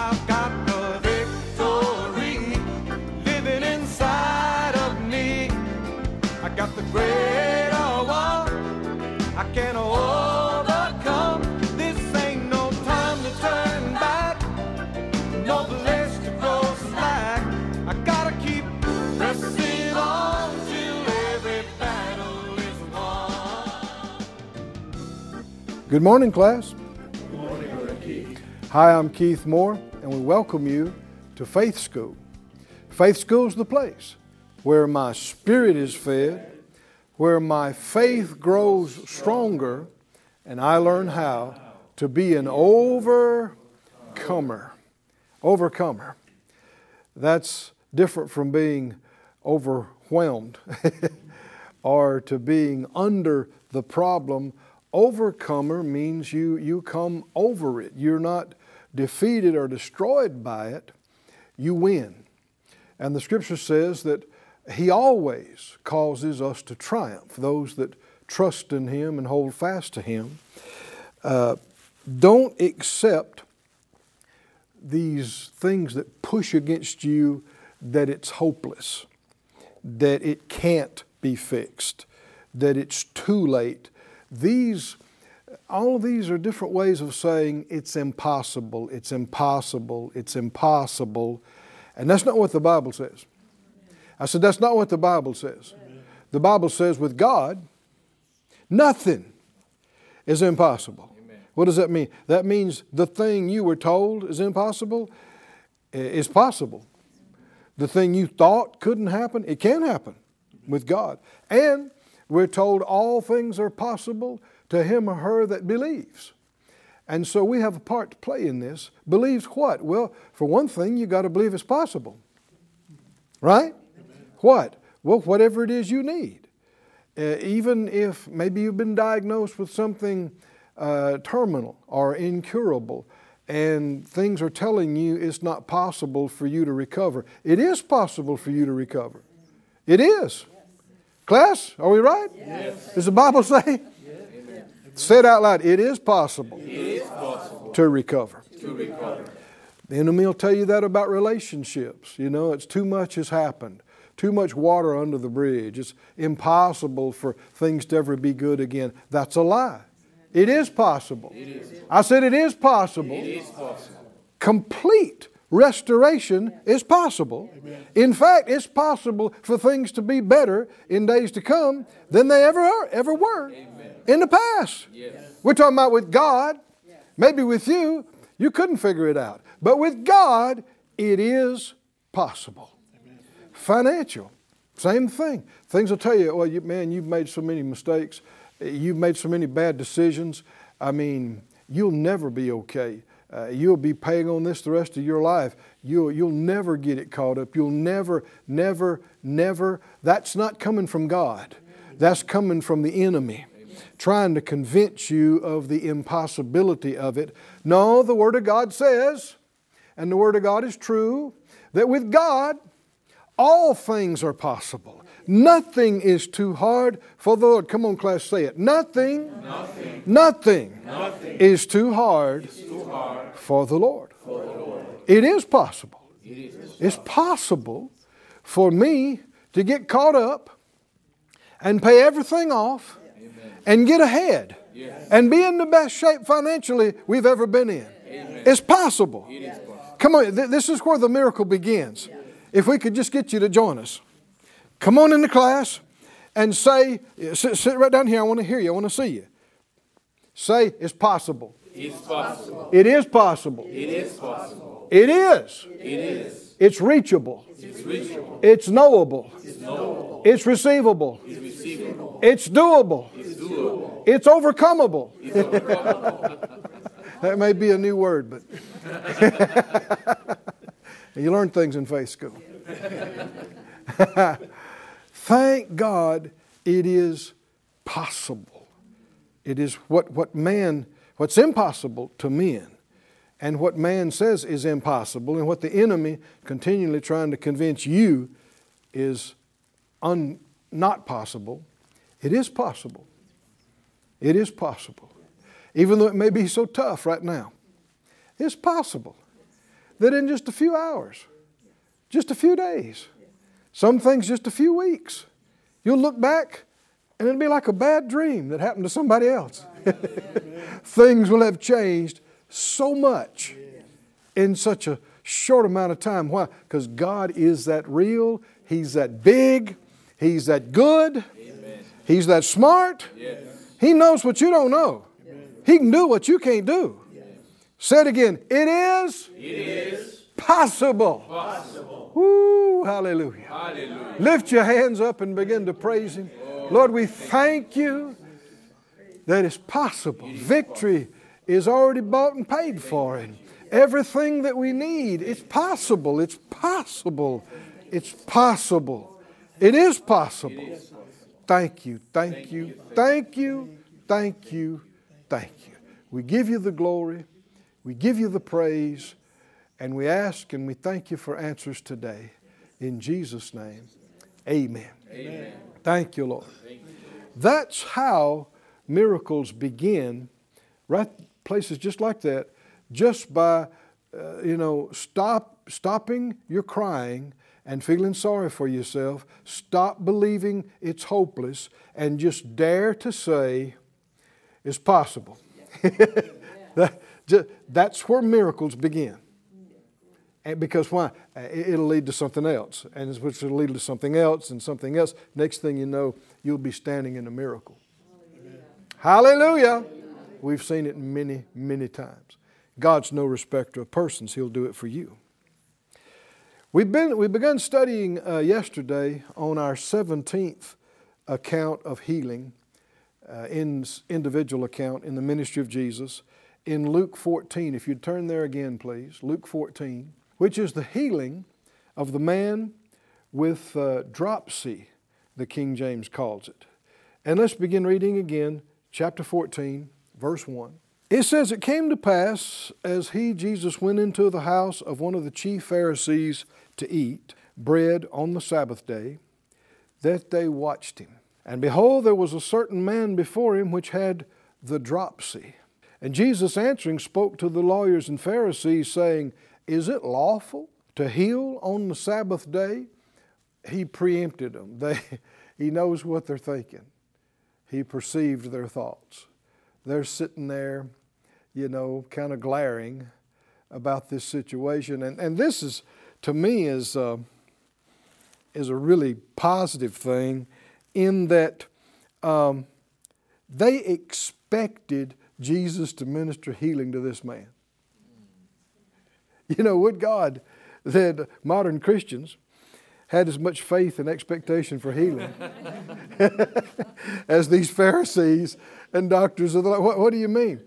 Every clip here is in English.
I've got the victory living inside of me. I got the greater. I can overcome. This ain't no time to turn back. No place to go slack. I gotta keep pressing on till every battle. Good morning, class. Hi, I'm Keith Moore, and we welcome you to Faith School. Faith School is the place where my spirit is fed, where my faith grows stronger, and I learn how to be an overcomer. Overcomer. That's different from being overwhelmed or to being under the problem. Overcomer means you, you come over it. You're not defeated or destroyed by it, you win. And the scripture says that He always causes us to triumph, those that trust in Him and hold fast to Him. Uh, don't accept these things that push against you that it's hopeless, that it can't be fixed, that it's too late. These, all of these are different ways of saying it's impossible, it's impossible, it's impossible. And that's not what the Bible says. I said, that's not what the Bible says. The Bible says with God, nothing is impossible. What does that mean? That means the thing you were told is impossible is possible. The thing you thought couldn't happen, it can happen with God. And we're told all things are possible to him or her that believes. And so we have a part to play in this. Believes what? Well, for one thing, you got to believe it's possible. Right? What? Well, whatever it is you need. Uh, even if maybe you've been diagnosed with something uh, terminal or incurable, and things are telling you it's not possible for you to recover. It is possible for you to recover. It is. Class, are we right? Yes. Does the Bible say? Say it out loud. It is possible, to recover. The enemy will tell you that about relationships. You know, it's too much has happened, too much water under the bridge. It's impossible for things to ever be good again. That's a lie. It is possible. It is. I said it is possible. Complete restoration is possible. In fact, it's possible for things to be better in days to come than they ever are, ever were in the past. We're talking about with God. Maybe with you, you couldn't figure it out. But with God, it is possible. Financial, same thing. Things will tell you, well, you, man, you've made so many mistakes. You've made so many bad decisions. I mean, you'll never be okay. Uh, you'll be paying on this the rest of your life. You'll, you'll never get it caught up. You'll never, never, never. That's not coming from God. That's coming from the enemy trying to convince you of the impossibility of it. No, the Word of God says, and the Word of God is true, that with God, all things are possible. Nothing is too hard for the Lord. Come on, class, say it. Nothing, nothing, nothing is too hard, for the Lord. It is possible. It's possible for me to get caught up and pay everything off and get ahead and be in the best shape financially we've ever been in. It's possible. Come on, this is where the miracle begins. If we could just get you to join us. Come on into class and say, sit, sit right down here. I want to hear you. I want to see you. Say, it's possible. It's possible. It is possible. It is possible. It is. It is. It's reachable. It's reachable. It's knowable. It's knowable. It's receivable. It's receivable. It's doable. It's doable. It's overcomeable. It's overcomable. That may be a new word, but you learn things in faith school. Thank God it is possible. It is what, what man, what's impossible to men, and what man says is impossible, and what the enemy continually trying to convince you is un, not possible, it is possible. It is possible. Even though it may be so tough right now, it's possible. that in just a few hours, just a few days, some things just a few weeks, you'll look back and it'll be like a bad dream that happened to somebody else. things will have changed so much in such a short amount of time. Why? Because God is that real, He's that big, He's that good, He's that smart. He knows what you don't know. He can do what you can't do. Say it again. It is, It is possible. possible. Woo, hallelujah. Hallelujah. Lift your hands up and begin to praise Him. Lord, we thank you that it's possible. Victory is already bought and paid for. Everything that we need, it's possible. It's possible. It's possible. It is possible. Thank you, thank you, thank you, thank you, thank you. We give you the glory, we give you the praise, and we ask and we thank you for answers today. In Jesus' name, amen. Amen. Thank you, Lord. That's how miracles begin, right? Places just like that, just by, uh, you know, stop, stopping your crying and feeling sorry for yourself. Stop believing it's hopeless and just dare to say it's possible. that, that's where miracles begin. And because why? Uh, it- It'll lead to something else, and which will lead to something else and something else. Next thing you know, you'll be standing in a miracle. Hallelujah. We've seen it many, many times. God's no respecter of persons, He'll do it for you. We've been we begun studying uh, yesterday on our 17th account of healing, uh, in individual account in the ministry of Jesus, in Luke 14. If you'd turn there again, please, Luke 14, which is the healing of the man with uh, dropsy, the King James calls it. And let's begin reading again, chapter 14, verse 1. It says, It came to pass as he, Jesus, went into the house of one of the chief Pharisees to eat bread on the Sabbath day, that they watched him. And behold, there was a certain man before him which had the dropsy. And Jesus answering spoke to the lawyers and Pharisees, saying, Is it lawful to heal on the Sabbath day? He preempted them. They, he knows what they're thinking. He perceived their thoughts. They're sitting there, you know, kind of glaring about this situation. And, and this is, to me, is, uh, is a really positive thing in that um, they expected Jesus to minister healing to this man. You know, would God that modern Christians had as much faith and expectation for healing as these Pharisees and doctors of the law. What, what do you mean?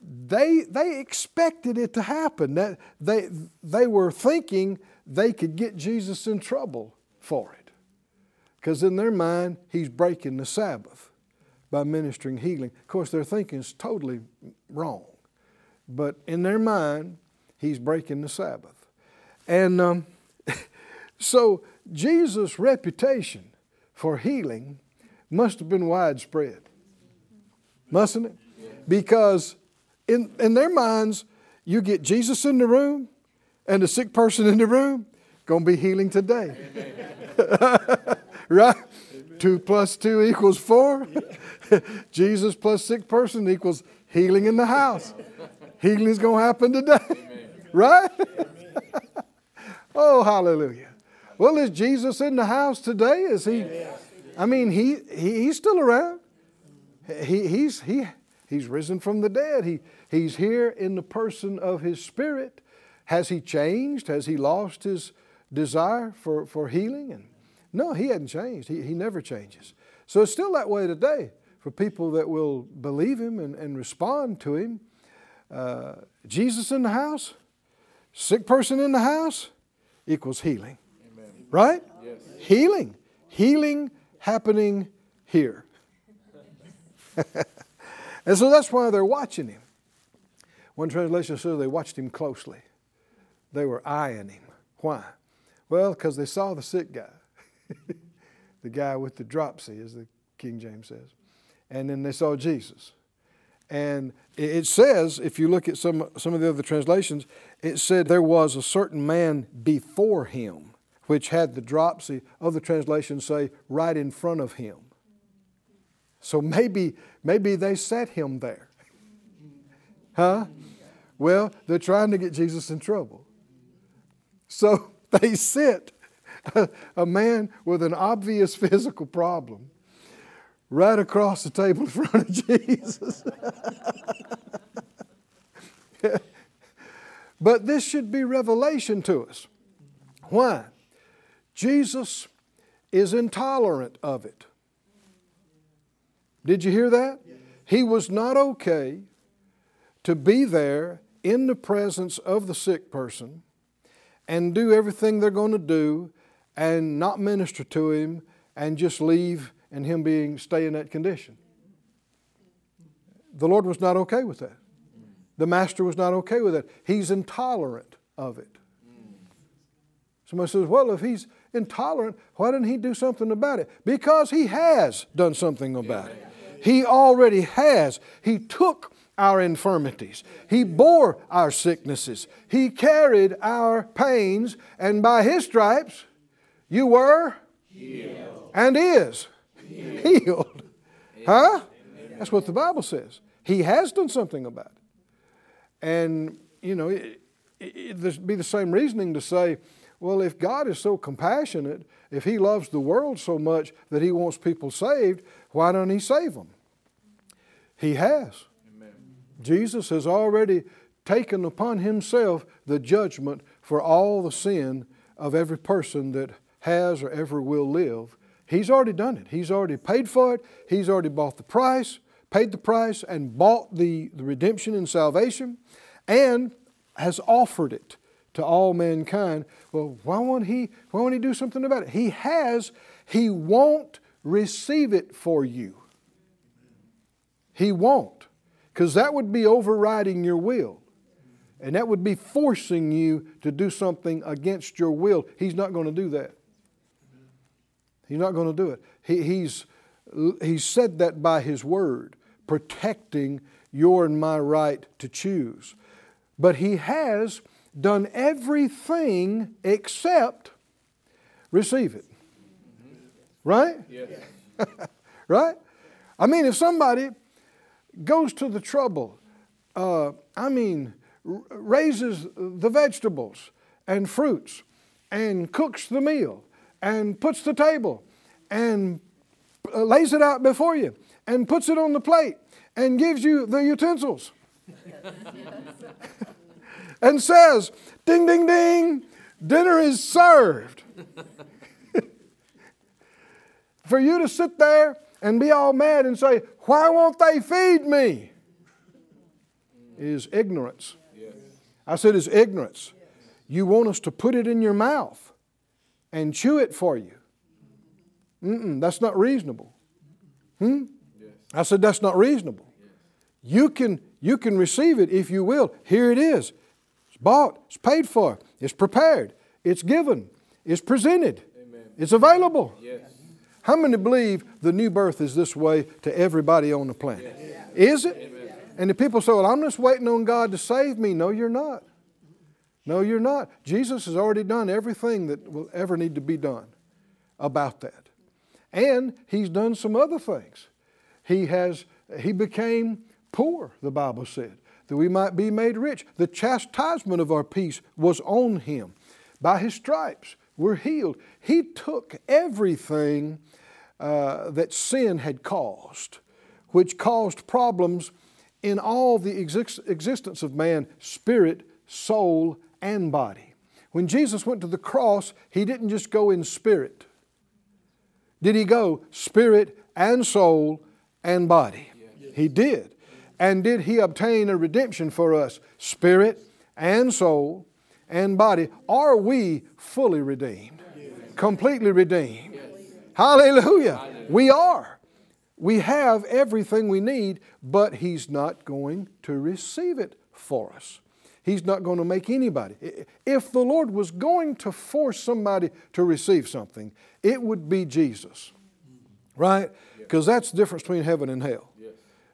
They, they expected it to happen. That they, they were thinking they could get Jesus in trouble for it. Because in their mind, he's breaking the Sabbath by ministering healing. Of course, their thinking is totally wrong. But in their mind, he's breaking the Sabbath. And um, so Jesus' reputation for healing must have been widespread, mustn't it? Because in, in their minds, you get Jesus in the room and the sick person in the room, gonna be healing today. right? Two plus two equals four. Jesus plus sick person equals healing in the house. Healing is gonna happen today. right? oh, hallelujah. Well, is Jesus in the house today? Is he? I mean, he, he he's still around. He, he's, he, he's risen from the dead. He, he's here in the person of his spirit. Has he changed? Has he lost his desire for, for healing? And no, he hadn't changed. He, he never changes. So it's still that way today for people that will believe him and, and respond to him. Uh, Jesus in the house, sick person in the house equals healing. Right? Yes. Healing. Healing happening here. and so that's why they're watching him. One translation says they watched him closely. They were eyeing him. Why? Well, because they saw the sick guy, the guy with the dropsy, as the King James says. And then they saw Jesus. And it- it says, if you look at some, some of the other translations, it said there was a certain man before him, which had the dropsy. Other translations say right in front of him. So maybe, maybe they set him there. Huh? Well, they're trying to get Jesus in trouble. So they sit a, a man with an obvious physical problem right across the table in front of Jesus. but this should be revelation to us. Why? Jesus is intolerant of it. Did you hear that? He was not okay to be there in the presence of the sick person and do everything they're going to do and not minister to him and just leave and him being stay in that condition. The Lord was not okay with that. The master was not okay with that. He's intolerant of it. Somebody says, well, if he's intolerant, why didn't he do something about it? Because he has done something about it. He already has. He took our infirmities. He bore our sicknesses. He carried our pains, and by his stripes you were healed. and is healed. Huh? That's what the Bible says. He has done something about it. And, you know, it, it, it'd be the same reasoning to say, well, if God is so compassionate, if He loves the world so much that He wants people saved, why don't He save them? He has. Jesus has already taken upon Himself the judgment for all the sin of every person that has or ever will live. He's already done it. He's already paid for it. He's already bought the price, paid the price, and bought the, the redemption and salvation, and has offered it to all mankind. Well, why won't he why won't he do something about it? He has, he won't receive it for you. He won't. Because that would be overriding your will. And that would be forcing you to do something against your will. He's not going to do that. He's not going to do it. He, he's, he's said that by His word, protecting your and my right to choose. But He has done everything except receive it. Right? Yes. right? I mean, if somebody goes to the trouble, uh, I mean, raises the vegetables and fruits and cooks the meal and puts the table and uh, lays it out before you and puts it on the plate and gives you the utensils and says, ding, ding, ding, dinner is served. For you to sit there and be all mad and say, Why won't they feed me? Is ignorance. I said, is ignorance. You want us to put it in your mouth and chew it for you. Mm-mm, that's not reasonable. Hmm? I said, that's not reasonable. You can, you can receive it if you will. Here it is. Bought, it's paid for, it's prepared, it's given, it's presented, it's available. Yes. How many believe the new birth is this way to everybody on the planet? Is it? And the people say, Well, I'm just waiting on God to save me. No, you're not. No, you're not. Jesus has already done everything that will ever need to be done about that. And He's done some other things. He has He became poor, the Bible said, that we might be made rich. The chastisement of our peace was on Him. By His stripes, we're healed. He took everything uh, that sin had caused, which caused problems in all the exist- existence of man spirit, soul, and body. When Jesus went to the cross, He didn't just go in spirit. Did He go spirit and soul and body? He did. And did He obtain a redemption for us, spirit and soul and body? Are we fully redeemed? Completely redeemed? Hallelujah. We are. We have everything we need, but He's not going to receive it for us. He's not going to make anybody. If the Lord was going to force somebody to receive something, it would be Jesus. Right? Because that's the difference between heaven and hell.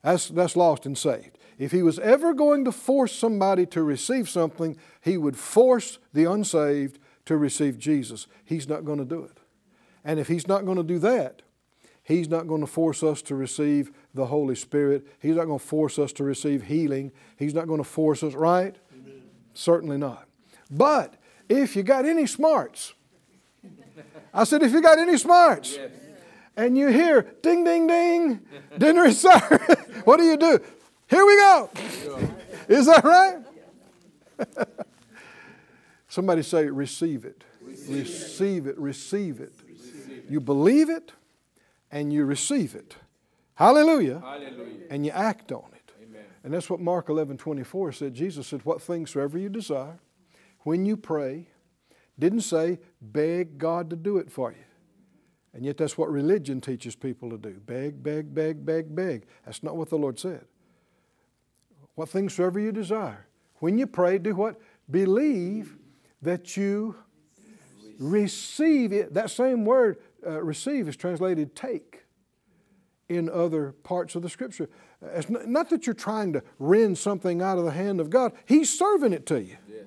That's, that's lost and saved. If he was ever going to force somebody to receive something, he would force the unsaved to receive Jesus. He's not going to do it. And if he's not going to do that, he's not going to force us to receive the Holy Spirit. He's not going to force us to receive healing. He's not going to force us, right? Amen. Certainly not. But if you got any smarts, I said, if you got any smarts, yes. And you hear ding, ding, ding, dinner is served, what do you do? Here we go. Is that right? Somebody say, receive it. Receive it. Receive it. You believe it and you receive it. Hallelujah. Hallelujah. And you act on it. Amen. And that's what Mark 11 24 said. Jesus said, What things soever you desire, when you pray, didn't say, beg God to do it for you. And yet that's what religion teaches people to do beg, beg, beg, beg, beg. That's not what the Lord said. What things soever you desire. When you pray, do what? Believe that you receive it. That same word, uh, receive, is translated take in other parts of the scripture. It's not, that you're trying to rend something out of the hand of God, He's serving it to you. Yeah.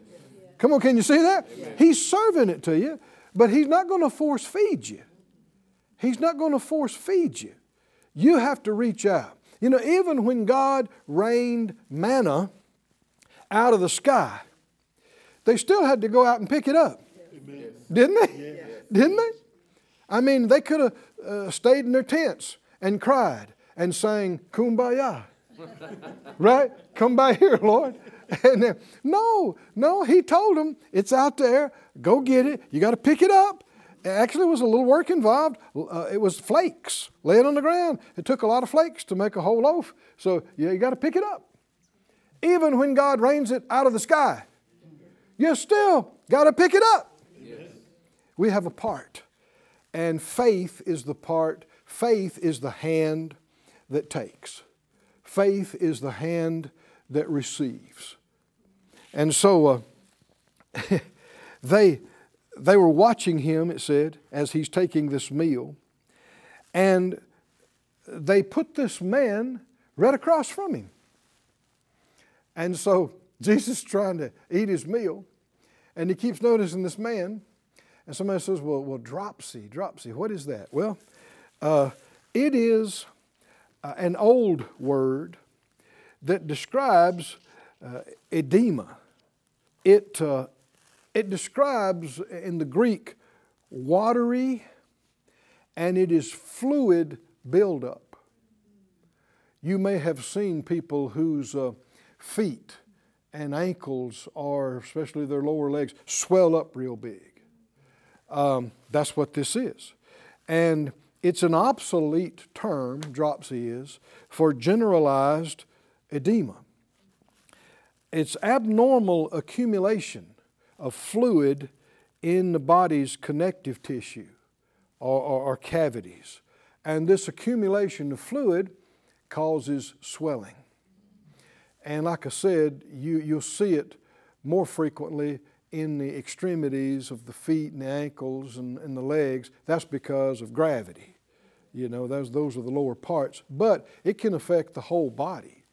Come on, can you see that? Amen. He's serving it to you, but He's not going to force feed you. He's not going to force feed you. You have to reach out. You know, even when God rained manna out of the sky, they still had to go out and pick it up. Didn't they? Yes. Didn't they? I mean, they could have uh, stayed in their tents and cried and sang kumbaya. right? Come by here, Lord. And then, no, no, he told them, it's out there. Go get it. You got to pick it up. Actually, was a little work involved. Uh, it was flakes laying on the ground. It took a lot of flakes to make a whole loaf. So yeah, you got to pick it up. Even when God rains it out of the sky, you still got to pick it up. Yes. We have a part. And faith is the part, faith is the hand that takes. Faith is the hand that receives. And so uh, they they were watching him, it said, as he's taking this meal, and they put this man right across from him. And so Jesus is trying to eat his meal, and he keeps noticing this man. And somebody says, Well, well dropsy, dropsy, what is that? Well, uh, it is uh, an old word that describes uh, edema. It, uh, it describes in the Greek watery and it is fluid buildup. You may have seen people whose uh, feet and ankles are, especially their lower legs, swell up real big. Um, that's what this is. And it's an obsolete term, dropsy is, for generalized edema. It's abnormal accumulation of fluid in the body's connective tissue or, or, or cavities. And this accumulation of fluid causes swelling. And like I said, you, you'll see it more frequently in the extremities of the feet and the ankles and, and the legs. That's because of gravity. You know, those, those are the lower parts. But it can affect the whole body.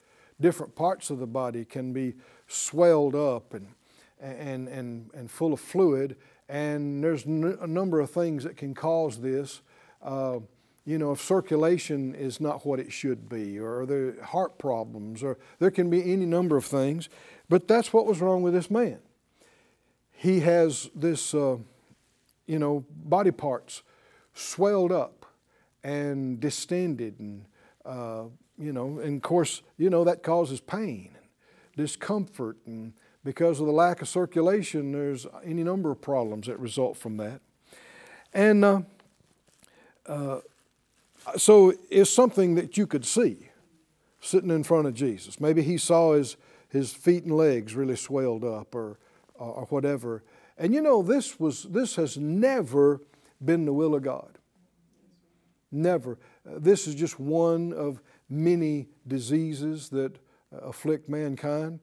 Different parts of the body can be swelled up and and, and, and full of fluid. And there's n- a number of things that can cause this. Uh, you know, if circulation is not what it should be, or there heart problems, or there can be any number of things. But that's what was wrong with this man. He has this, uh, you know, body parts swelled up and distended, and uh, you know, and of course, you know that causes pain, and discomfort, and because of the lack of circulation, there's any number of problems that result from that. And uh, uh, so it's something that you could see sitting in front of Jesus. Maybe he saw his, his feet and legs really swelled up or, or whatever. And you know, this, was, this has never been the will of God. Never. Uh, this is just one of many diseases that afflict mankind.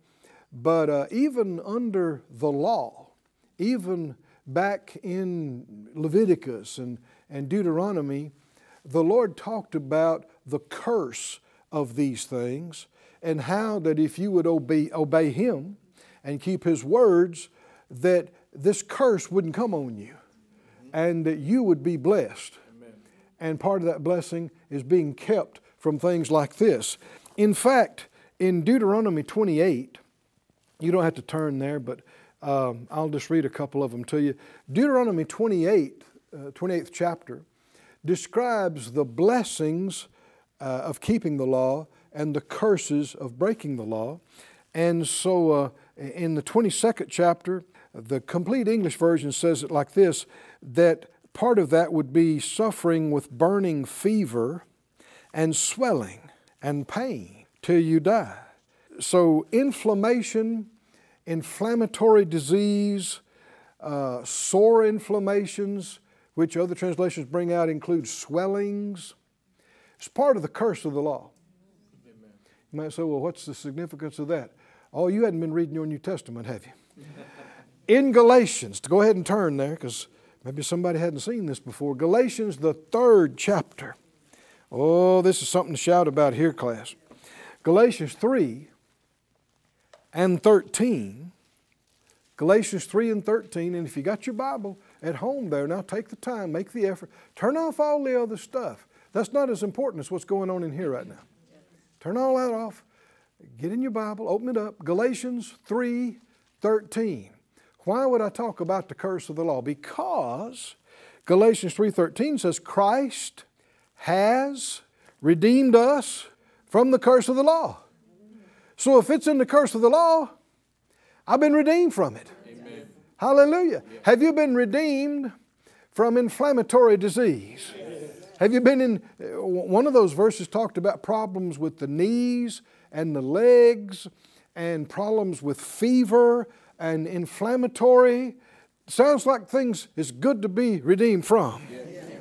But uh, even under the law, even back in Leviticus and, and Deuteronomy, the Lord talked about the curse of these things, and how that if you would obey, obey Him and keep His words, that this curse wouldn't come on you and that you would be blessed. And part of that blessing is being kept from things like this. In fact, in Deuteronomy 28, you don't have to turn there, but um, I'll just read a couple of them to you. Deuteronomy 28, uh, 28th chapter, describes the blessings uh, of keeping the law and the curses of breaking the law. And so uh, in the 22nd chapter, the complete English version says it like this that part of that would be suffering with burning fever and swelling and pain till you die. So, inflammation, inflammatory disease, uh, sore inflammations, which other translations bring out, include swellings. It's part of the curse of the law. You might say, well, what's the significance of that? Oh, you hadn't been reading your New Testament, have you? In Galatians, to go ahead and turn there, because maybe somebody hadn't seen this before. Galatians, the third chapter. Oh, this is something to shout about here, class. Galatians 3 and 13. Galatians 3 and 13. And if you got your Bible at home there, now take the time, make the effort, turn off all the other stuff. That's not as important as what's going on in here right now. Turn all that off. Get in your Bible, open it up. Galatians 3 13. Why would I talk about the curse of the law? Because Galatians 3:13 says Christ has redeemed us from the curse of the law. So if it's in the curse of the law, I've been redeemed from it. Amen. Hallelujah. Have you been redeemed from inflammatory disease? Yes. Have you been in uh, one of those verses talked about problems with the knees and the legs and problems with fever and inflammatory. Sounds like things is good to be redeemed from.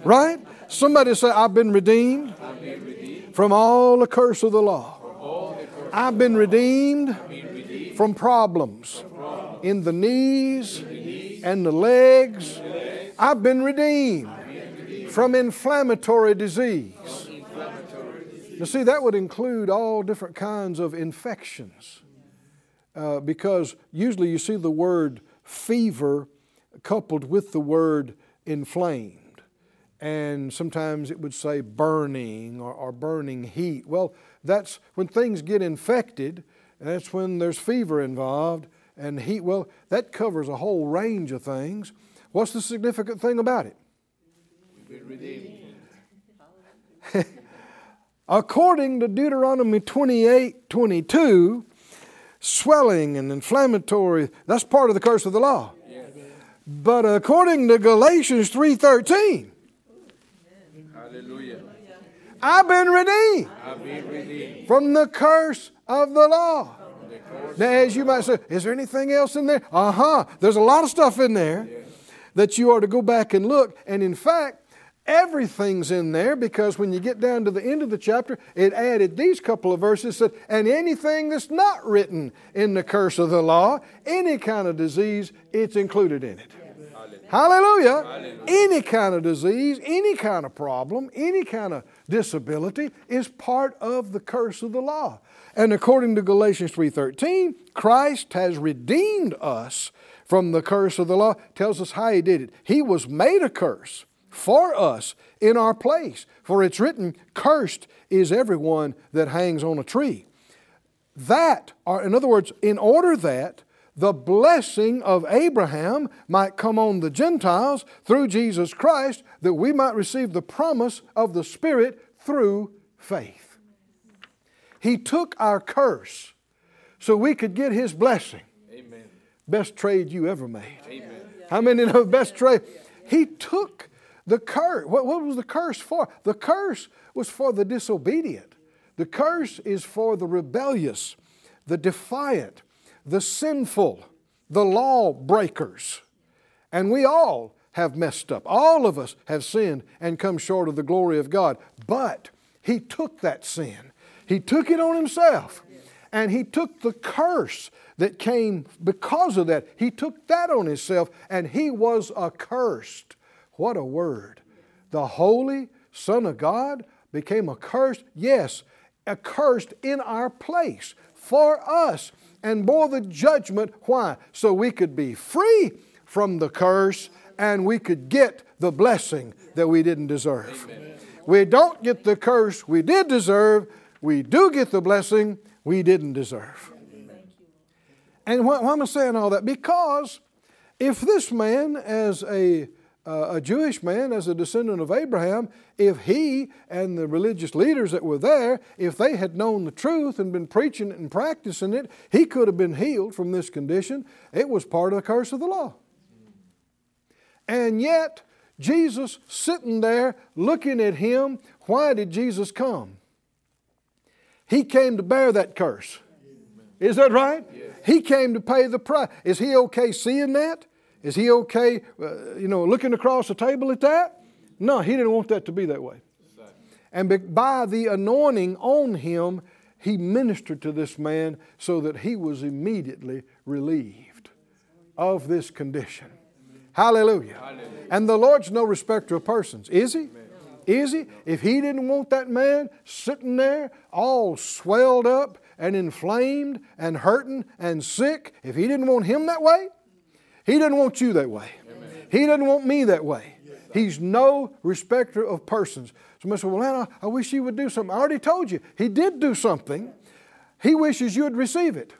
Right? Somebody say, I've been redeemed, from all the curse of the law. I've been redeemed, from problems in the knees, and the legs. I've been redeemed, from inflammatory disease. Now, see, that would include all different kinds of infections uh, because usually you see the word fever coupled with the word inflamed. And sometimes it would say burning or, or burning heat. Well, that's when things get infected, and that's when there's fever involved and heat. Well, that covers a whole range of things. What's the significant thing about it? According to Deuteronomy 28 22, swelling and inflammatory. That's part of the curse of the law. But according to Galatians 3:13, Hallelujah. I've been redeemed, I've been redeemed from the curse of the law. Now, as you might say, is there anything else in there? Uh huh. There's a lot of stuff in there that you are to go back and look. And in fact, Everything's in there because when you get down to the end of the chapter, it added these couple of verses said, and anything that's not written in the curse of the law, any kind of disease, it's included in it. Hallelujah. Hallelujah. Any kind of disease, any kind of problem, any kind of disability is part of the curse of the law. And according to Galatians 3:13, Christ has redeemed us from the curse of the law. Tells us how he did it. He was made a curse for us in our place. For it's written, Cursed is everyone that hangs on a tree. That, or in other words, in order that the blessing of Abraham might come on the Gentiles through Jesus Christ, that we might receive the promise of the Spirit through faith. He took our curse so we could get His blessing. Amen. Best trade you ever made. Amen. How many know best trade? He took the curse, what, what was the curse for? The curse was for the disobedient. The curse is for the rebellious, the defiant, the sinful, the law breakers. And we all have messed up. All of us have sinned and come short of the glory of God. But He took that sin, He took it on Himself. And He took the curse that came because of that. He took that on Himself, and He was accursed what a word. The Holy Son of God became accursed. Yes, accursed in our place for us and bore the judgment. Why? So we could be free from the curse and we could get the blessing that we didn't deserve. We don't get the curse we did deserve, we do get the blessing we didn't deserve. And why, why am I saying all that? Because if this man, as a, uh, a Jewish man, as a descendant of Abraham, if he and the religious leaders that were there, if they had known the truth and been preaching it and practicing it, he could have been healed from this condition. It was part of the curse of the law. And yet, Jesus sitting there looking at him, why did Jesus come? He came to bear that curse. Is that right? He came to pay the price. Is he okay seeing that? Is he okay, uh, you know, looking across the table at that? No, he didn't want that to be that way. And by the anointing on him, he ministered to this man so that he was immediately relieved of this condition. Hallelujah. Hallelujah. And the Lord's no respecter of persons, is he? Is he? If he didn't want that man sitting there all swelled up and inflamed and hurting and sick, if he didn't want him that way, he doesn't want you that way. Amen. He doesn't want me that way. He's no respecter of persons. Somebody said, Well, man, I, wish he would do something. I already told you. He did do something. He wishes you would receive it.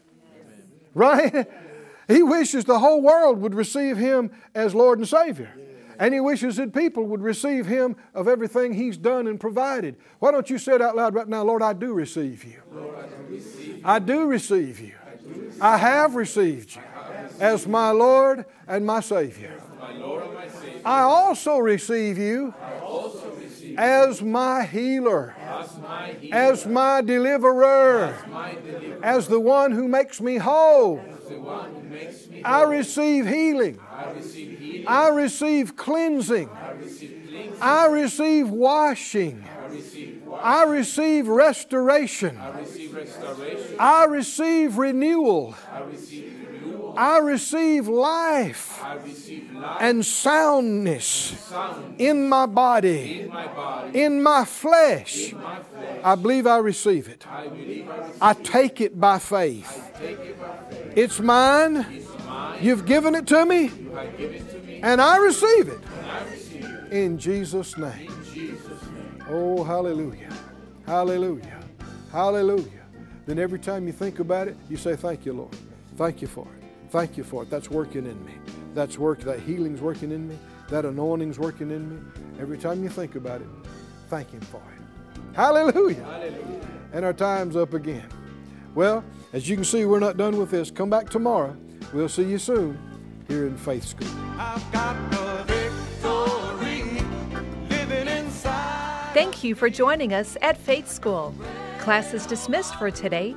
Right? He wishes the whole world would receive him as Lord and Savior. And he wishes that people would receive him of everything he's done and provided. Why don't you say it out loud right now, Lord, I do receive you. Lord, I, do receive you. I do receive you. I, receive I have received you as my Lord and my Savior. I also receive you as my healer, as my deliverer, as the one who makes me whole. I receive healing. I receive cleansing. I receive washing. I receive restoration. I receive renewal. I receive life, I receive life and soundness, in, my body, in my, flesh. I believe I receive it. I, take it by faith. It's mine. You've given it to me, and I receive it. In Jesus' name. Oh, hallelujah. Hallelujah. Hallelujah. Then every time you think about it, you say, Thank you, Lord. Thank you for it. Thank you for it. That's working in me. That's work. That healing's working in me. That anointing's working in me. Every time you think about it, thank Him for it. Hallelujah. Hallelujah. And our time's up again. Well, as you can see, we're not done with this. Come back tomorrow. We'll see you soon here in Faith School. Thank you for joining us at Faith School. Class is dismissed for today,